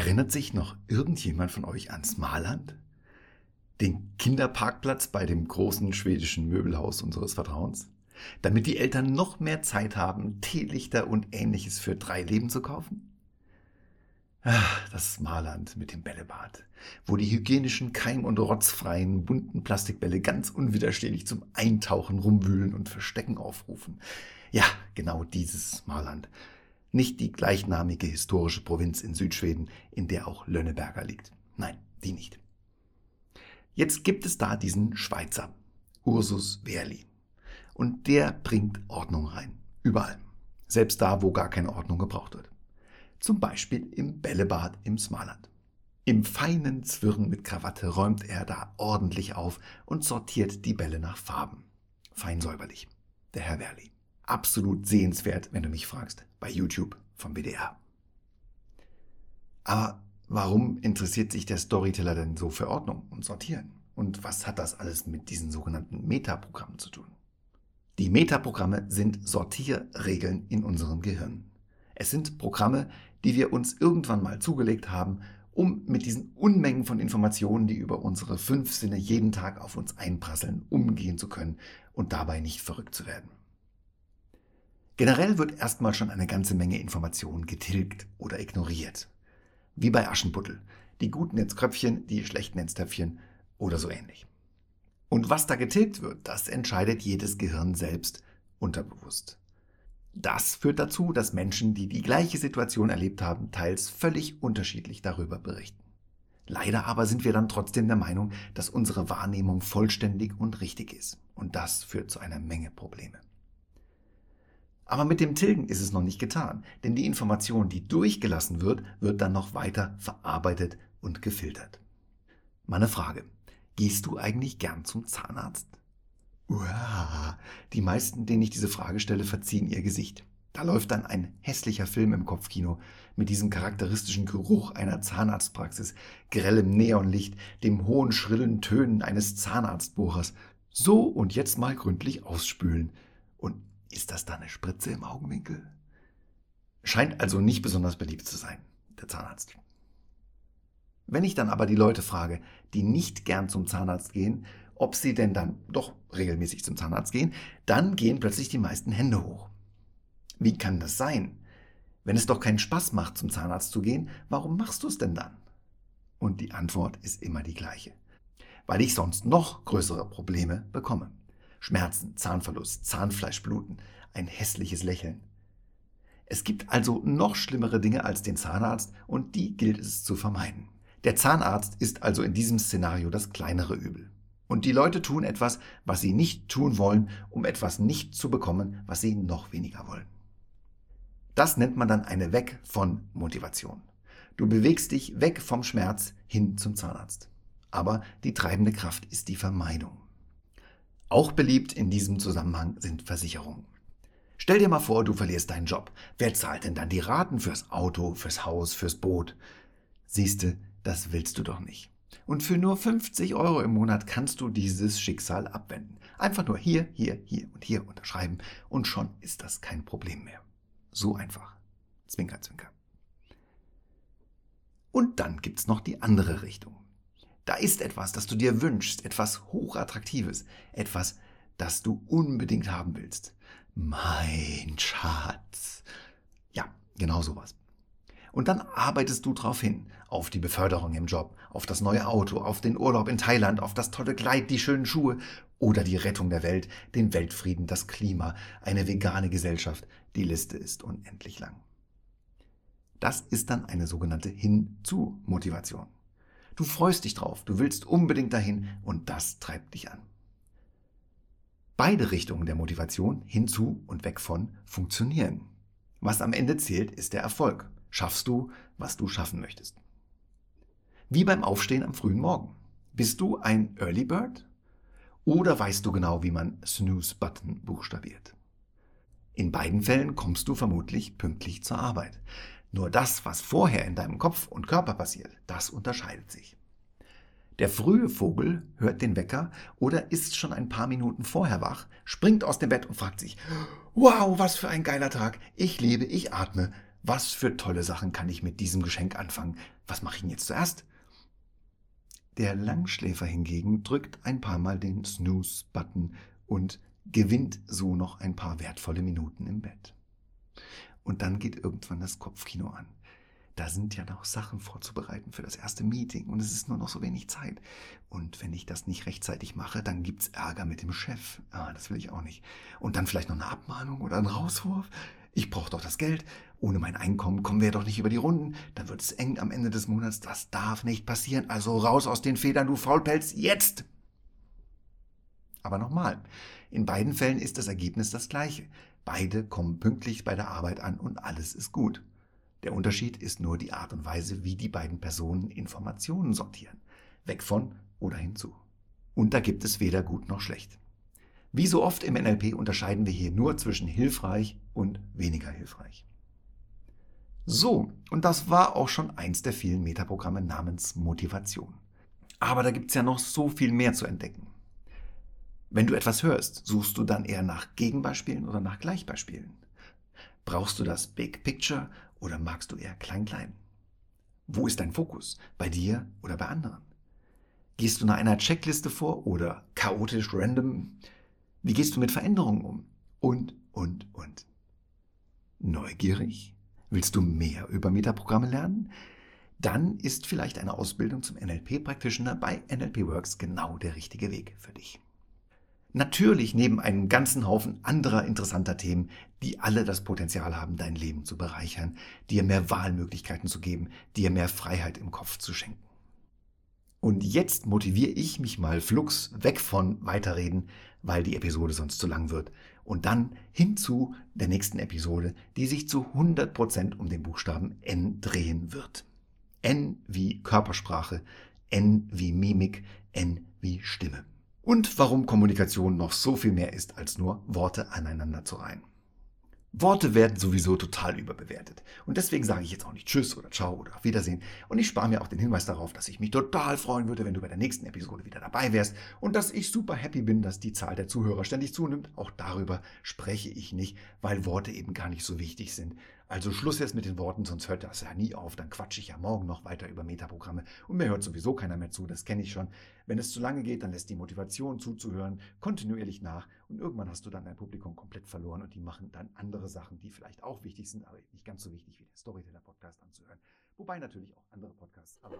Erinnert sich noch irgendjemand von euch ans Marland? Den Kinderparkplatz bei dem großen schwedischen Möbelhaus unseres Vertrauens? Damit die Eltern noch mehr Zeit haben, Teelichter und ähnliches für drei Leben zu kaufen? Ach, das Marland mit dem Bällebad, wo die hygienischen, keim- und rotzfreien, bunten Plastikbälle ganz unwiderstehlich zum Eintauchen, Rumwühlen und Verstecken aufrufen. Ja, genau dieses Marland. Nicht die gleichnamige historische Provinz in Südschweden, in der auch Lönneberger liegt. Nein, die nicht. Jetzt gibt es da diesen Schweizer, Ursus Wehrli. Und der bringt Ordnung rein. Überall. Selbst da, wo gar keine Ordnung gebraucht wird zum Beispiel im Bällebad im Smaland. Im feinen Zwirren mit Krawatte räumt er da ordentlich auf und sortiert die Bälle nach Farben. Fein säuberlich. Der Herr Werli. Absolut sehenswert, wenn du mich fragst, bei YouTube vom WDR. Aber warum interessiert sich der Storyteller denn so für Ordnung und Sortieren? Und was hat das alles mit diesen sogenannten Metaprogrammen zu tun? Die Metaprogramme sind Sortierregeln in unserem Gehirn. Es sind Programme, die wir uns irgendwann mal zugelegt haben, um mit diesen Unmengen von Informationen, die über unsere fünf Sinne jeden Tag auf uns einprasseln, umgehen zu können und dabei nicht verrückt zu werden. Generell wird erstmal schon eine ganze Menge Informationen getilgt oder ignoriert. Wie bei Aschenputtel. Die guten ins Kröpfchen, die schlechten ins Töpfchen oder so ähnlich. Und was da getilgt wird, das entscheidet jedes Gehirn selbst unterbewusst. Das führt dazu, dass Menschen, die die gleiche Situation erlebt haben, teils völlig unterschiedlich darüber berichten. Leider aber sind wir dann trotzdem der Meinung, dass unsere Wahrnehmung vollständig und richtig ist. Und das führt zu einer Menge Probleme. Aber mit dem Tilgen ist es noch nicht getan, denn die Information, die durchgelassen wird, wird dann noch weiter verarbeitet und gefiltert. Meine Frage, gehst du eigentlich gern zum Zahnarzt? Uah, die meisten, denen ich diese Frage stelle, verziehen ihr Gesicht. Da läuft dann ein hässlicher Film im Kopfkino mit diesem charakteristischen Geruch einer Zahnarztpraxis, grellem Neonlicht, dem hohen, schrillen Tönen eines Zahnarztbohrers. So und jetzt mal gründlich ausspülen. Ist das da eine Spritze im Augenwinkel? Scheint also nicht besonders beliebt zu sein, der Zahnarzt. Wenn ich dann aber die Leute frage, die nicht gern zum Zahnarzt gehen ob sie denn dann doch regelmäßig zum Zahnarzt gehen, dann gehen plötzlich die meisten Hände hoch. Wie kann das sein? Wenn es doch keinen Spaß macht, zum Zahnarzt zu gehen, warum machst du es denn dann? Und die Antwort ist immer die gleiche. Weil ich sonst noch größere Probleme bekomme. Schmerzen, Zahnverlust, Zahnfleischbluten, ein hässliches Lächeln. Es gibt also noch schlimmere Dinge als den Zahnarzt und die gilt es zu vermeiden. Der Zahnarzt ist also in diesem Szenario das kleinere Übel. Und die Leute tun etwas, was sie nicht tun wollen, um etwas nicht zu bekommen, was sie noch weniger wollen. Das nennt man dann eine Weg von Motivation. Du bewegst dich weg vom Schmerz hin zum Zahnarzt. Aber die treibende Kraft ist die Vermeidung. Auch beliebt in diesem Zusammenhang sind Versicherungen. Stell dir mal vor, du verlierst deinen Job. Wer zahlt denn dann die Raten fürs Auto, fürs Haus, fürs Boot? Siehste, das willst du doch nicht. Und für nur 50 Euro im Monat kannst du dieses Schicksal abwenden. Einfach nur hier, hier, hier und hier unterschreiben und schon ist das kein Problem mehr. So einfach. Zwinker, zwinker. Und dann gibt's noch die andere Richtung. Da ist etwas, das du dir wünschst, etwas hochattraktives, etwas, das du unbedingt haben willst. Mein Schatz. Ja, genau sowas. Und dann arbeitest du darauf hin, auf die Beförderung im Job, auf das neue Auto, auf den Urlaub in Thailand, auf das tolle Kleid, die schönen Schuhe oder die Rettung der Welt, den Weltfrieden, das Klima, eine vegane Gesellschaft. Die Liste ist unendlich lang. Das ist dann eine sogenannte Hinzu-Motivation. Du freust dich drauf, du willst unbedingt dahin und das treibt dich an. Beide Richtungen der Motivation, hinzu und weg von, funktionieren. Was am Ende zählt, ist der Erfolg schaffst du, was du schaffen möchtest. Wie beim Aufstehen am frühen Morgen. Bist du ein Early Bird? Oder weißt du genau, wie man Snooze-Button buchstabiert? In beiden Fällen kommst du vermutlich pünktlich zur Arbeit. Nur das, was vorher in deinem Kopf und Körper passiert, das unterscheidet sich. Der frühe Vogel hört den Wecker oder ist schon ein paar Minuten vorher wach, springt aus dem Bett und fragt sich, wow, was für ein geiler Tag, ich lebe, ich atme, Was für tolle Sachen kann ich mit diesem Geschenk anfangen? Was mache ich denn jetzt zuerst? Der Langschläfer hingegen drückt ein paar Mal den Snooze-Button und gewinnt so noch ein paar wertvolle Minuten im Bett. Und dann geht irgendwann das Kopfkino an. Da sind ja noch Sachen vorzubereiten für das erste Meeting und es ist nur noch so wenig Zeit. Und wenn ich das nicht rechtzeitig mache, dann gibt's Ärger mit dem Chef. Ah, das will ich auch nicht. Und dann vielleicht noch eine Abmahnung oder ein Rauswurf. Ich brauche doch das Geld. Ohne mein Einkommen kommen wir doch nicht über die Runden. Dann wird es eng am Ende des Monats. Das darf nicht passieren. Also raus aus den Federn, du Faulpelz, jetzt! Aber nochmal, in beiden Fällen ist das Ergebnis das gleiche. Beide kommen pünktlich bei der Arbeit an und alles ist gut. Der Unterschied ist nur die Art und Weise, wie die beiden Personen Informationen sortieren. Weg von oder hinzu. Und da gibt es weder gut noch schlecht. Wie so oft im NLP unterscheiden wir hier nur zwischen hilfreich und weniger hilfreich. So, und das war auch schon eins der vielen Metaprogramme namens Motivation. Aber da gibt es ja noch so viel mehr zu entdecken. Wenn du etwas hörst, suchst du dann eher nach Gegenbeispielen oder nach Gleichbeispielen? Brauchst du das Big Picture oder magst du eher Klein-Klein? Wo ist dein Fokus? Bei dir oder bei anderen? Gehst du nach einer Checkliste vor oder chaotisch random? Wie gehst du mit Veränderungen um? Und, und, und. Neugierig? Willst du mehr über Metaprogramme lernen? Dann ist vielleicht eine Ausbildung zum NLP-Practitioner bei NLP Works genau der richtige Weg für dich. Natürlich neben einem ganzen Haufen anderer interessanter Themen, die alle das Potenzial haben, dein Leben zu bereichern, dir mehr Wahlmöglichkeiten zu geben, dir mehr Freiheit im Kopf zu schenken. Und jetzt motiviere ich mich mal flugs weg von Weiterreden, weil die Episode sonst zu lang wird. Und dann hin zu der nächsten Episode, die sich zu 100% um den Buchstaben N drehen wird. N wie Körpersprache, N wie Mimik, N wie Stimme und warum Kommunikation noch so viel mehr ist als nur Worte aneinander zu reihen. Worte werden sowieso total überbewertet. Und deswegen sage ich jetzt auch nicht Tschüss oder Ciao oder auf Wiedersehen. Und ich spare mir auch den Hinweis darauf, dass ich mich total freuen würde, wenn du bei der nächsten Episode wieder dabei wärst. Und dass ich super happy bin, dass die Zahl der Zuhörer ständig zunimmt. Auch darüber spreche ich nicht, weil Worte eben gar nicht so wichtig sind. Also Schluss jetzt mit den Worten, sonst hört das ja nie auf. Dann quatsche ich ja morgen noch weiter über Metaprogramme. Und mir hört sowieso keiner mehr zu, das kenne ich schon. Wenn es zu lange geht, dann lässt die Motivation zuzuhören kontinuierlich nach. Und irgendwann hast du dann dein Publikum komplett verloren und die machen dann andere Sachen, die vielleicht auch wichtig sind, aber nicht ganz so wichtig wie der Storyteller-Podcast anzuhören. Wobei natürlich auch andere Podcasts. Aber